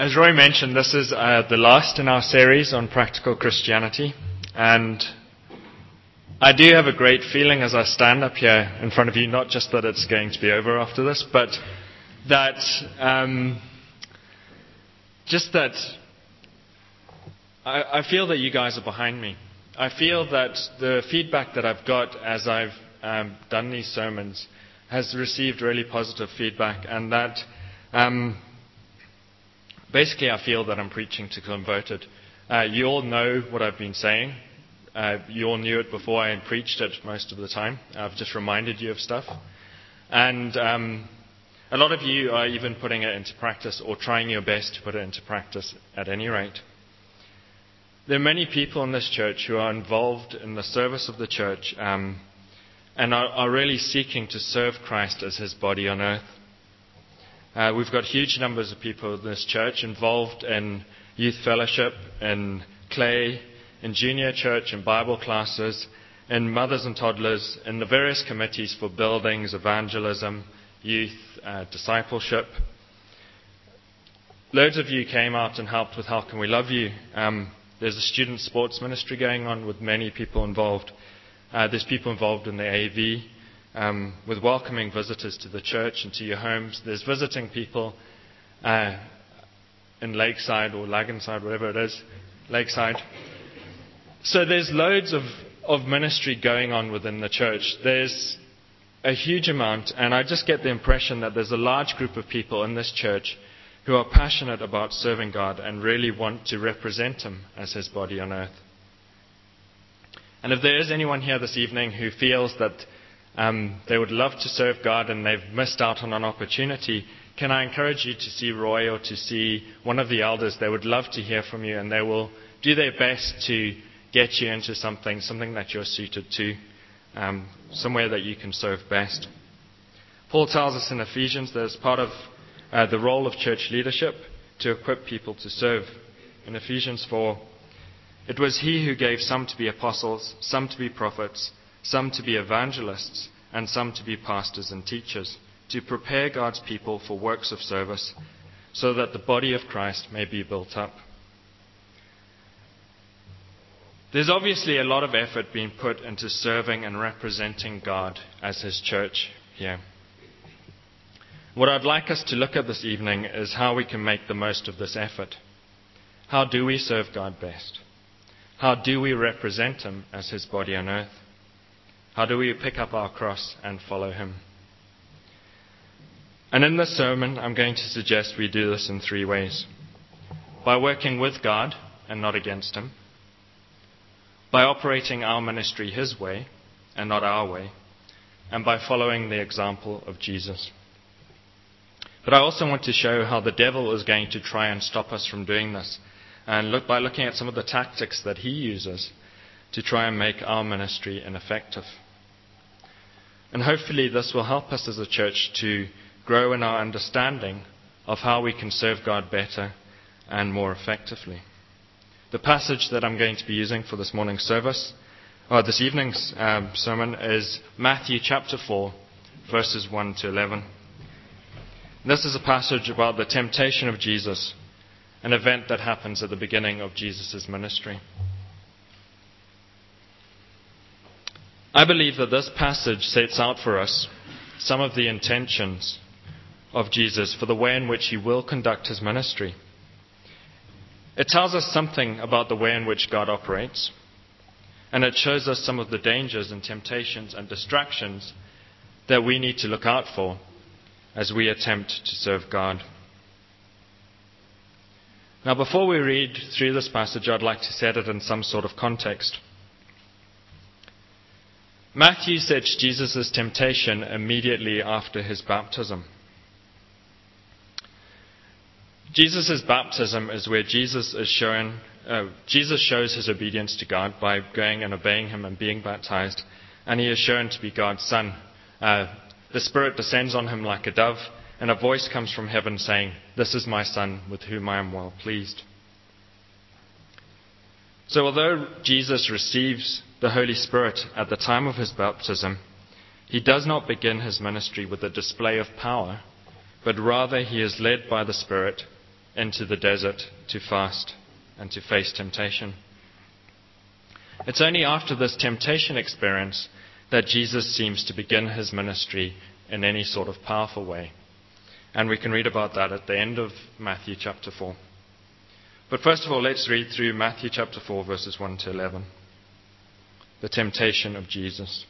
As Roy mentioned, this is uh, the last in our series on practical Christianity. And I do have a great feeling as I stand up here in front of you, not just that it's going to be over after this, but that um, just that I, I, feel that you guys are behind me. I feel that the feedback that I've got as I've um, done these sermons has received really positive feedback, and that um, basically I feel that I'm preaching to converted. Uh, you all know what I've been saying. Uh, you all knew it before I preached it most of the time. I've just reminded you of stuff. And um, a lot of you are even putting it into practice or trying your best to put it into practice at any rate. There are many people in this church who are involved in the service of the church um, and are, are, really seeking to serve Christ as his body on earth. Uh, we've got huge numbers of people in this church involved in youth fellowship, in clay, in junior church in Bible classes, in mothers and toddlers, in the various committees for buildings, evangelism, youth, uh, discipleship. Loads of you came out and helped with How Can We Love You? Um, there's a student sports ministry going on with many people involved. Uh, there's people involved in the AV um, with welcoming visitors to the church and to your homes. There's visiting people uh, in Lakeside or Laganside, whatever it is, Lakeside. So there's loads of, of ministry going on within the church. There's a huge amount, and I just get the impression that there's a large group of people in this church who are passionate about serving God and really want to represent Him as His body on earth. And if there is anyone here this evening who feels that um, they would love to serve God and they've missed out on an opportunity, can I encourage you to see Roy or to see one of the elders? They would love to hear from you and they will do their best to get you into something, something that you're suited to, um, somewhere that you can serve best. Paul tells us in Ephesians that as part of uh, the role of church leadership to equip people to serve. In Ephesians 4, it was he who gave some to be apostles, some to be prophets, some to be evangelists, and some to be pastors and teachers, to prepare God's people for works of service, so that the body of Christ may be built up. There's obviously a lot of effort being put into serving and representing God as His church here. What I'd like us to look at this evening is how we can make the most of this effort. How do we serve God best? How do we represent Him as His body on earth? How do we pick up our cross and follow Him? And in this sermon, I'm going to suggest we do this in three ways by working with God and not against Him by operating our ministry His way and not our way, and by following the example of Jesus. But I also want to show how the devil is going to try and stop us from doing this, and look by looking at some of the tactics that he uses to try and make our ministry ineffective. And hopefully, this will help us as a church to grow in our understanding of how we can serve God better and more effectively. The passage that I'm going to be using for this morning's service, or this evening's um, sermon, is Matthew chapter 4, verses 1 to 11. This is a passage about the temptation of Jesus, an event that happens at the beginning of Jesus' ministry. I believe that this passage sets out for us some of the intentions of Jesus for the way in which he will conduct his ministry. It tells us something about the way in which God operates, and it shows us some of the dangers and temptations and distractions that we need to look out for as we attempt to serve God. Now, before we read through this passage, I'd like to set it in some sort of context. Matthew sets Jesus' temptation immediately after his baptism. Jesus' baptism is where Jesus is shown, uh, Jesus shows his obedience to God by going and obeying him and being baptized, and he is shown to be God's son. Uh, the Spirit descends on him like a dove, and a voice comes from heaven saying, This is my son with whom I am well pleased. So, although Jesus receives the Holy Spirit at the time of his baptism, he does not begin his ministry with a display of power, but rather he is led by the Spirit into the desert to fast and to face temptation. It's only after this temptation experience that Jesus seems to begin his ministry in any sort of powerful way. And we can read about that at the end of Matthew chapter 4. But first of all, let's read through Matthew chapter 4, verses 1 to 11. The temptation of Jesus.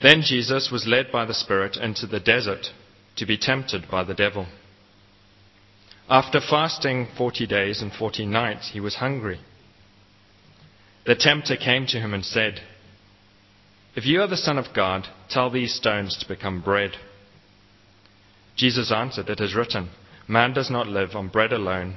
Then Jesus was led by the Spirit into the desert to be tempted by the devil. After fasting forty days and forty nights, he was hungry. The tempter came to him and said, If you are the Son of God, tell these stones to become bread. Jesus answered, It is written, Man does not live on bread alone,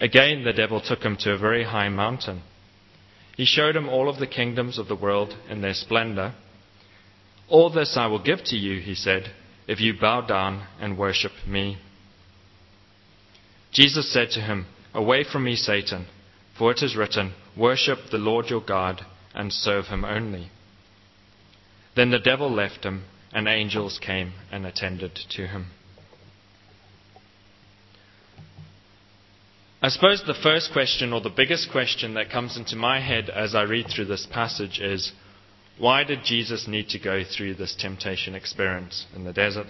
Again, the devil took him to a very high mountain. He showed him all of the kingdoms of the world in their splendor. All this I will give to you, he said, if you bow down and worship me. Jesus said to him, Away from me, Satan, for it is written, Worship the Lord your God and serve him only. Then the devil left him and angels came and attended to him. I suppose the first question, or the biggest question that comes into my head as I read through this passage is why did Jesus need to go through this temptation experience in the desert?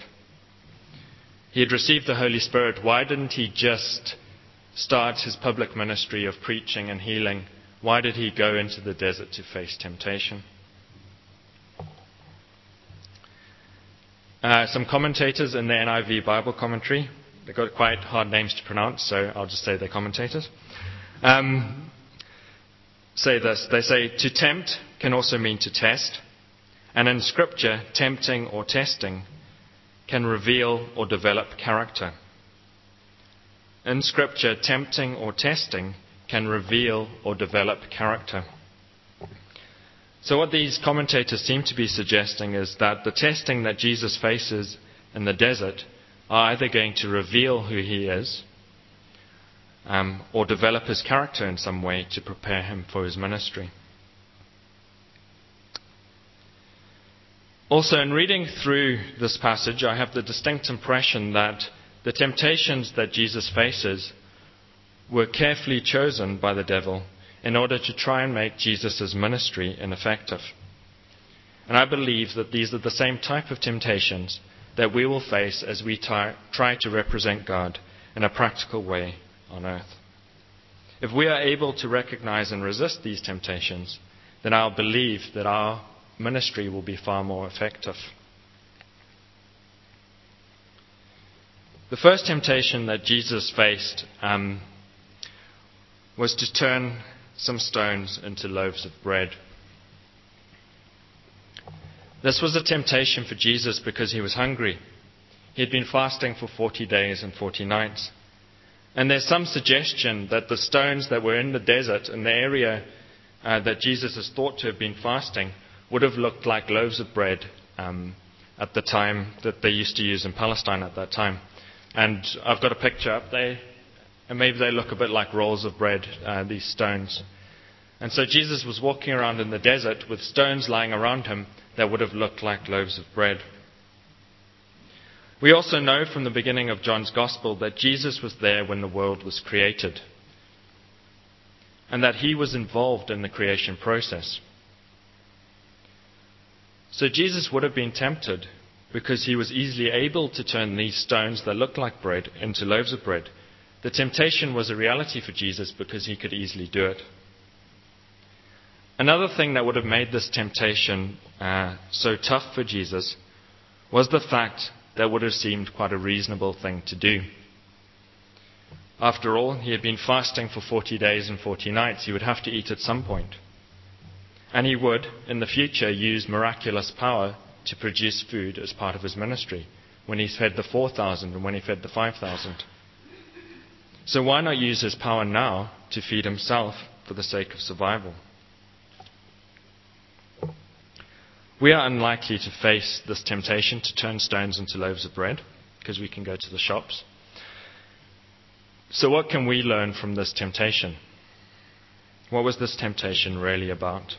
He had received the Holy Spirit. Why didn't he just start his public ministry of preaching and healing? Why did he go into the desert to face temptation? Uh, some commentators in the NIV Bible commentary, they've got quite hard names to pronounce, so I'll just say they're commentators, um, say this. They say, to tempt can also mean to test. And in Scripture, tempting or testing can reveal or develop character. In Scripture, tempting or testing can reveal or develop character. So, what these commentators seem to be suggesting is that the testing that Jesus faces in the desert are either going to reveal who he is um, or develop his character in some way to prepare him for his ministry. Also, in reading through this passage, I have the distinct impression that the temptations that Jesus faces were carefully chosen by the devil in order to try and make Jesus' ministry ineffective. And I believe that these are the same type of temptations that we will face as we try to represent God in a practical way on earth. If we are able to recognize and resist these temptations, then I'll believe that our ministry will be far more effective. The first temptation that Jesus faced um, was to turn some stones into loaves of bread. This was a temptation for Jesus because he was hungry. He had been fasting for 40 days and 40 nights. And there's some suggestion that the stones that were in the desert, in the area uh, that Jesus is thought to have been fasting, would have looked like loaves of bread um, at the time that they used to use in Palestine at that time. And I've got a picture up there and maybe they look a bit like rolls of bread, uh, these stones. And so Jesus was walking around in the desert with stones lying around him that would have looked like loaves of bread. We also know from the beginning of John's Gospel that Jesus was there when the world was created and that he was involved in the creation process. So Jesus would have been tempted because he was easily able to turn these stones that looked like bread into loaves of bread the temptation was a reality for Jesus because he could easily do it. Another thing that would have made this temptation uh, so tough for Jesus was the fact that it would have seemed quite a reasonable thing to do. After all, he had been fasting for 40 days and 40 nights. He would have to eat at some point. And he would, in the future, use miraculous power to produce food as part of his ministry. when he fed the 4,000 and when he fed the 5,000. So why not use his power now to feed himself for the sake of survival? We are unlikely to face this temptation to turn stones into loaves of bread because we can go to the shops. So, what can we learn from this temptation? What was this temptation really about?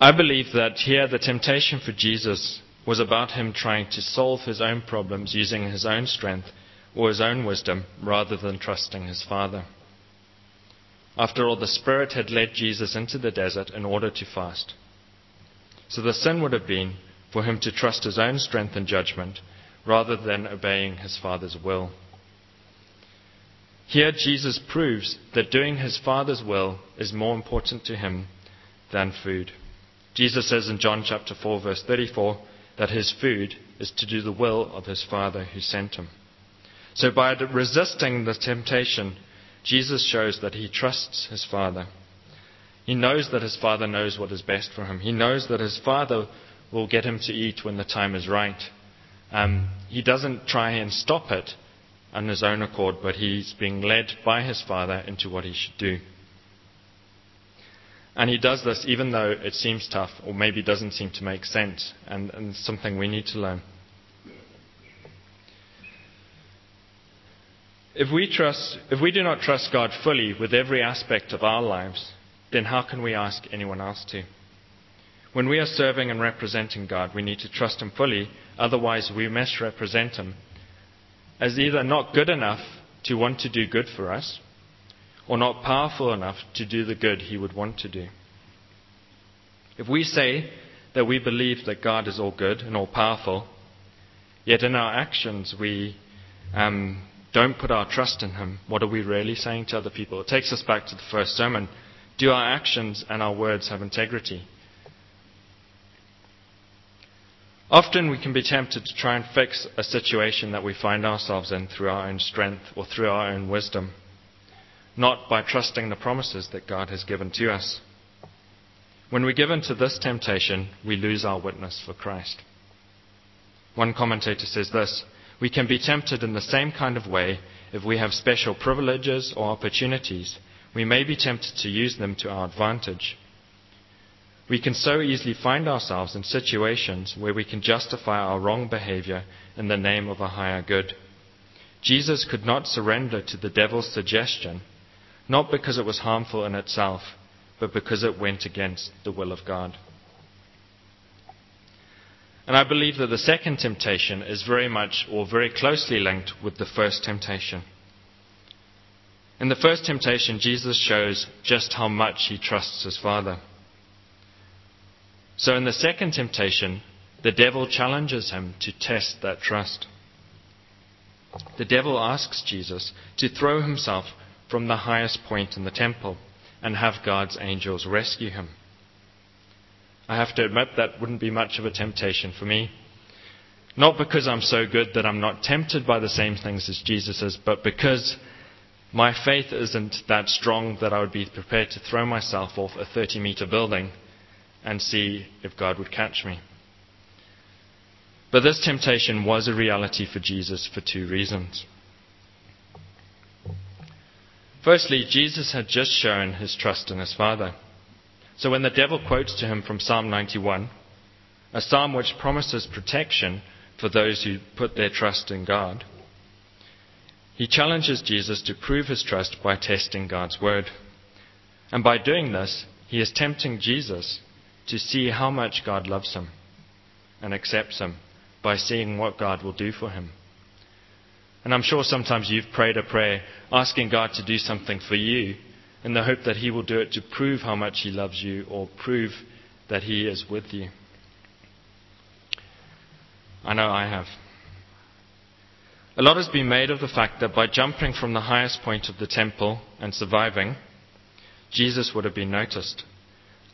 I believe that here the temptation for Jesus was about him trying to solve his own problems using his own strength or his own wisdom rather than trusting his Father. After all, the Spirit had led Jesus into the desert in order to fast. So the sin would have been for him to trust his own strength and judgment rather than obeying his Father's will. Here, Jesus proves that doing his Father's will is more important to him than food. Jesus says in John chapter 4, verse 34, that his food is to do the will of his Father who sent him. So, by resisting the temptation, Jesus shows that he trusts his Father. He knows that his Father knows what is best for him. He knows that his Father will get him to eat when the time is right. Um, he doesn't try and stop it on his own accord, but he's being led by his Father into what he should do. And he does this even though it seems tough or maybe doesn't seem to make sense, and, and something we need to learn. If we, trust, if we do not trust God fully with every aspect of our lives, then how can we ask anyone else to? When we are serving and representing God, we need to trust Him fully, otherwise, we misrepresent Him as either not good enough to want to do good for us, or not powerful enough to do the good He would want to do. If we say that we believe that God is all good and all powerful, yet in our actions we um, don't put our trust in Him, what are we really saying to other people? It takes us back to the first sermon. Do our actions and our words have integrity? Often we can be tempted to try and fix a situation that we find ourselves in through our own strength or through our own wisdom, not by trusting the promises that God has given to us. When we give in to this temptation, we lose our witness for Christ. One commentator says this We can be tempted in the same kind of way if we have special privileges or opportunities. We may be tempted to use them to our advantage. We can so easily find ourselves in situations where we can justify our wrong behavior in the name of a higher good. Jesus could not surrender to the devil's suggestion, not because it was harmful in itself, but because it went against the will of God. And I believe that the second temptation is very much or very closely linked with the first temptation. In the first temptation, Jesus shows just how much he trusts his Father. So in the second temptation, the devil challenges him to test that trust. The devil asks Jesus to throw himself from the highest point in the temple and have God's angels rescue him. I have to admit that wouldn't be much of a temptation for me. Not because I'm so good that I'm not tempted by the same things as Jesus is, but because my faith isn't that strong that I would be prepared to throw myself off a 30 meter building and see if God would catch me. But this temptation was a reality for Jesus for two reasons. Firstly, Jesus had just shown his trust in his Father. So when the devil quotes to him from Psalm 91, a psalm which promises protection for those who put their trust in God, he challenges Jesus to prove his trust by testing God's word. And by doing this, he is tempting Jesus to see how much God loves him and accepts him by seeing what God will do for him. And I'm sure sometimes you've prayed a prayer asking God to do something for you in the hope that He will do it to prove how much He loves you or prove that He is with you. I know I have. A lot has been made of the fact that by jumping from the highest point of the temple and surviving, Jesus would have been noticed.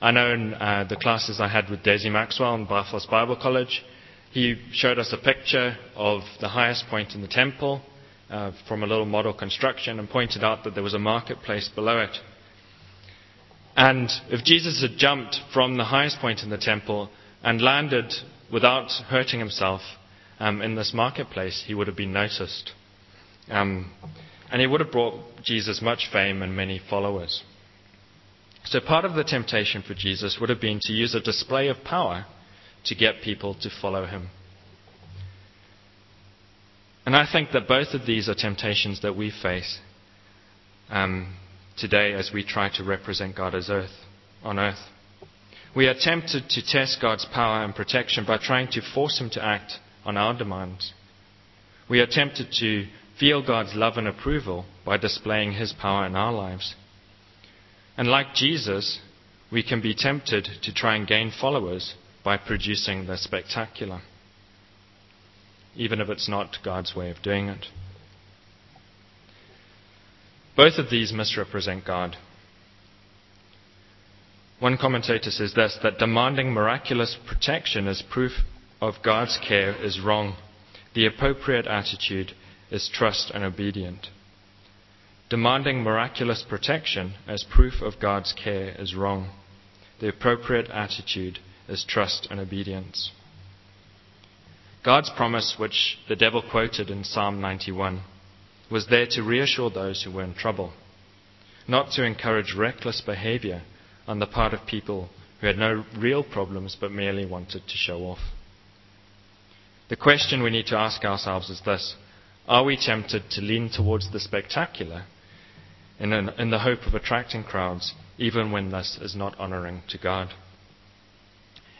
I know in uh, the classes I had with Daisy Maxwell in Belfast Bible College, he showed us a picture of the highest point in the temple uh, from a little model construction and pointed out that there was a marketplace below it. And if Jesus had jumped from the highest point in the temple, and landed without hurting himself um, in this marketplace, he would have been noticed. Um, and he would have brought Jesus much fame and many followers. So part of the temptation for Jesus would have been to use a display of power to get people to follow him. And I think that both of these are temptations that we face um, today as we try to represent God as earth, on earth. We are tempted to test God's power and protection by trying to force Him to act on our demands. We are tempted to feel God's love and approval by displaying His power in our lives. And like Jesus, we can be tempted to try and gain followers by producing the spectacular, even if it's not God's way of doing it. Both of these misrepresent God. One commentator says this that demanding miraculous protection as proof of God's care is wrong. The appropriate attitude is trust and obedient. Demanding miraculous protection as proof of God's care is wrong. The appropriate attitude is trust and obedience. God's promise, which the devil quoted in Psalm 91, was there to reassure those who were in trouble, not to encourage reckless behavior on the part of people who had no real problems but merely wanted to show off. The question we need to ask ourselves is this Are we tempted to lean towards the spectacular in, an, in the hope of attracting crowds, even when this is not honoring to God?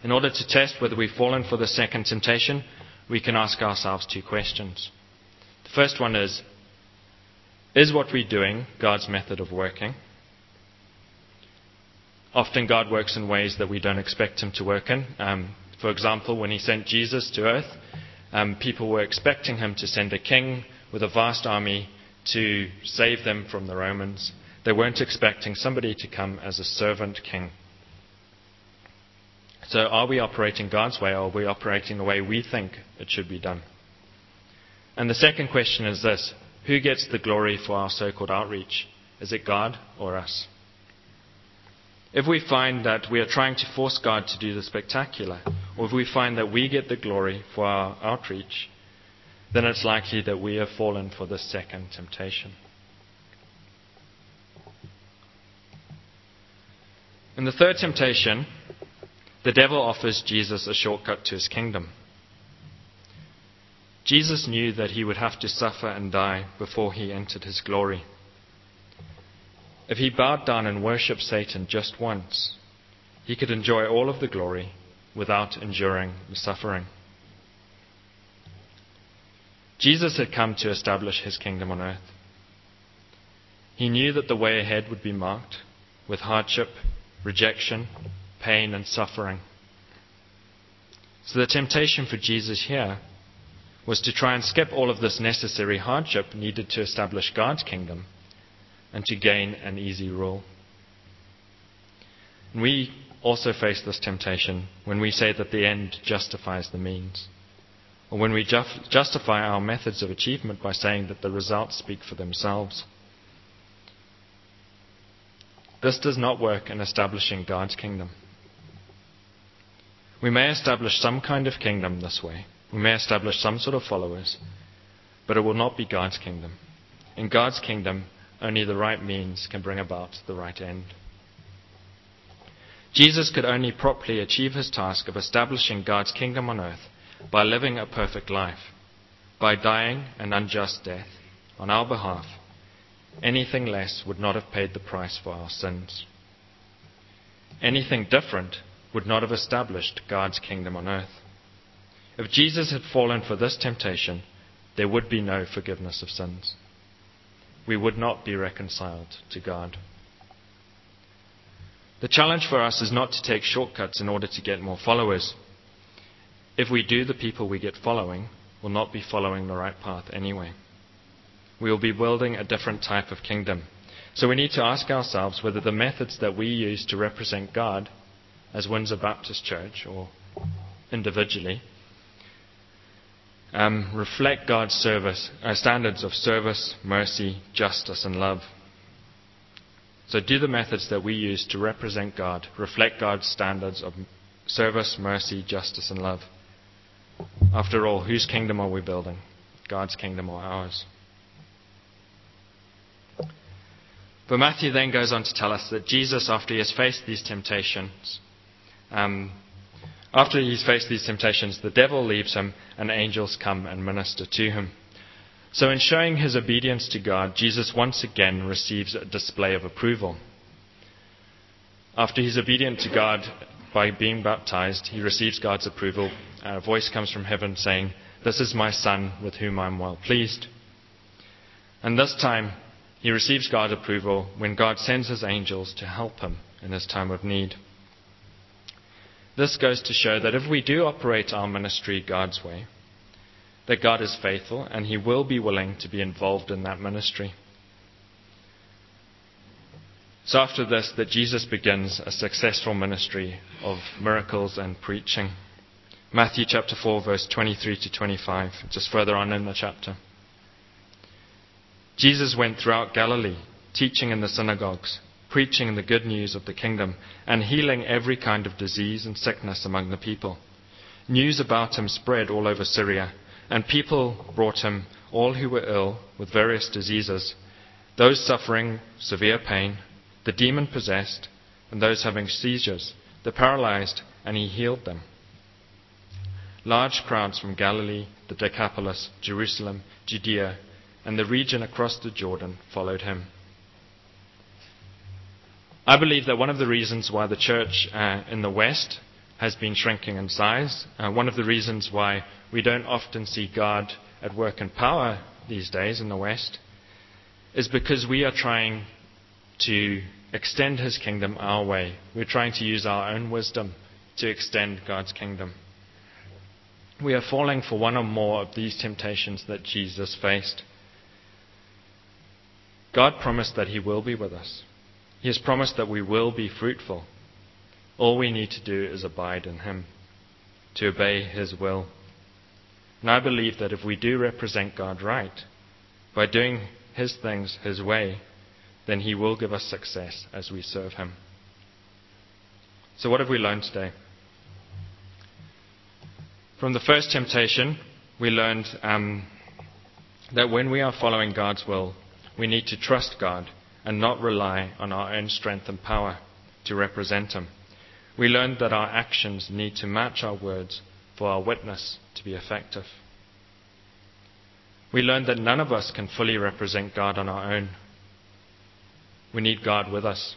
In order to test whether we've fallen for the second temptation, we can ask ourselves two questions. The first one is Is what we're doing God's method of working? Often God works in ways that we don't expect Him to work in. Um, for example, when He sent Jesus to earth, um, people were expecting him to send a king with a vast army to save them from the Romans. They weren't expecting somebody to come as a servant king. So, are we operating God's way, or are we operating the way we think it should be done? And the second question is this Who gets the glory for our so called outreach? Is it God or us? If we find that we are trying to force God to do the spectacular, or if we find that we get the glory for our outreach, then it's likely that we have fallen for the second temptation. In the third temptation, the devil offers Jesus a shortcut to his kingdom. Jesus knew that he would have to suffer and die before he entered his glory. If he bowed down and worshipped Satan just once, he could enjoy all of the glory without enduring the suffering. Jesus had come to establish his kingdom on earth. He knew that the way ahead would be marked with hardship, rejection, pain, and suffering. So the temptation for Jesus here was to try and skip all of this necessary hardship needed to establish God's kingdom and to gain an easy rule. We also face this temptation when we say that the end justifies the means, or when we justify our methods of achievement by saying that the results speak for themselves. This does not work in establishing God's kingdom. We may establish some kind of kingdom this way. We may establish some sort of followers, but it will not be God's kingdom. In God's kingdom, only the right means can bring about the right end. Jesus could only properly achieve his task of establishing God's kingdom on earth by living a perfect life, by dying an unjust death on our behalf. Anything less would not have paid the price for our sins. Anything different would not have established God's kingdom on earth. If Jesus had fallen for this temptation, there would be no forgiveness of sins we would not be reconciled to God. The challenge for us is not to take shortcuts in order to get more followers. If we do, the people we get following will not be following the right path anyway. We will be building a different type of kingdom. So we need to ask ourselves whether the methods that we use to represent God as Windsor Baptist Church or individually um, reflect God's service, uh, standards of service, mercy, justice, and love. So, do the methods that we use to represent God reflect God's standards of service, mercy, justice, and love. After all, whose kingdom are we building? God's kingdom or ours? But Matthew then goes on to tell us that Jesus, after he has faced these temptations, um, after he's faced these temptations, the devil leaves him and angels come and minister to him. So, in showing his obedience to God, Jesus once again receives a display of approval. After he's obedient to God by being baptized, he receives God's approval. A voice comes from heaven saying, This is my Son with whom I'm well pleased. And this time, he receives God's approval when God sends his angels to help him in his time of need. This goes to show that if we do operate our ministry God's way, that God is faithful and he will be willing to be involved in that ministry. So after this, that Jesus begins a successful ministry of miracles and preaching. Matthew chapter 4 verse 23 to 25, just further on in the chapter. Jesus went throughout Galilee, teaching in the synagogues, preaching the good news of the kingdom, and healing every kind of disease and sickness among the people. News about him spread all over Syria, and people brought him all who were ill with various diseases, those suffering severe pain, the demon possessed, and those having seizures, the paralyzed, and he healed them. Large crowds from Galilee, the Decapolis, Jerusalem, Judea, and the region across the Jordan followed him. I believe that one of the reasons why the church uh, in the West has been shrinking in size, uh, one of the reasons why we don't often see God at work in power these days in the West, is because we are trying to extend His kingdom our way. We're trying to use our own wisdom to extend God's kingdom. We are falling for one or more of these temptations that Jesus faced. God promised that He will be with us. He has promised that we will be fruitful. All we need to do is abide in Him, to obey His will. And I believe that if we do represent God right, by doing His things His way, then He will give us success as we serve Him. So, what have we learned today? From the first temptation, we learned um, that when we are following God's will, we need to trust God and not rely on our own strength and power to represent Him. We learned that our actions need to match our words for our witness to be effective. We learned that none of us can fully represent God on our own. We need God with us.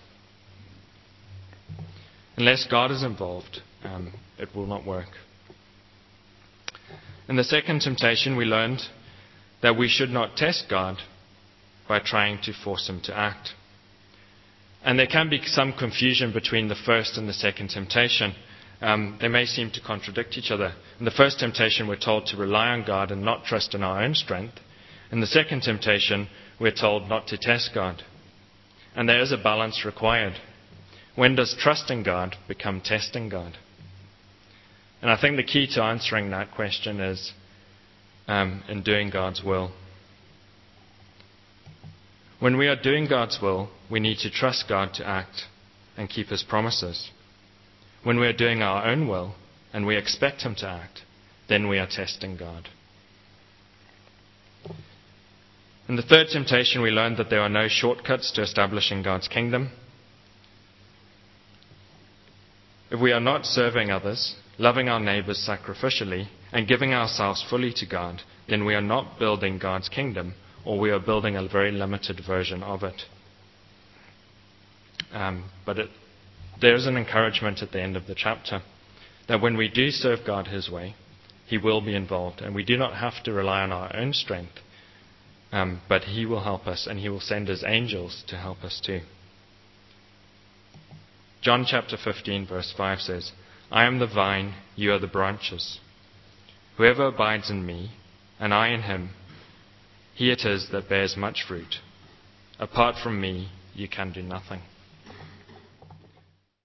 Unless God is involved, um, it will not work. In the second temptation, we learned that we should not test God by trying to force him to act. And there can be some confusion between the first and the second temptation. Um, they may seem to contradict each other. In the first temptation, we're told to rely on God and not trust in our own strength. In the second temptation, we're told not to test God. And there is a balance required. When does trusting God become testing God? And I think the key to answering that question is um, in doing God's will. When we are doing God's will, we need to trust God to act and keep His promises. When we are doing our own will and we expect Him to act, then we are testing God. In the third temptation, we learned that there are no shortcuts to establishing God's kingdom. If we are not serving others, loving our neighbors sacrificially, and giving ourselves fully to God, then we are not building God's kingdom, or we are building a very limited version of it. Um, but it, there's an encouragement at the end of the chapter that when we do serve God His way, He will be involved, and we do not have to rely on our own strength, um, but He will help us, and He will send His angels to help us too. John chapter 15, verse 5 says, I am the vine, you are the branches. Whoever abides in me, and I in him, he it is that bears much fruit. Apart from me, you can do nothing.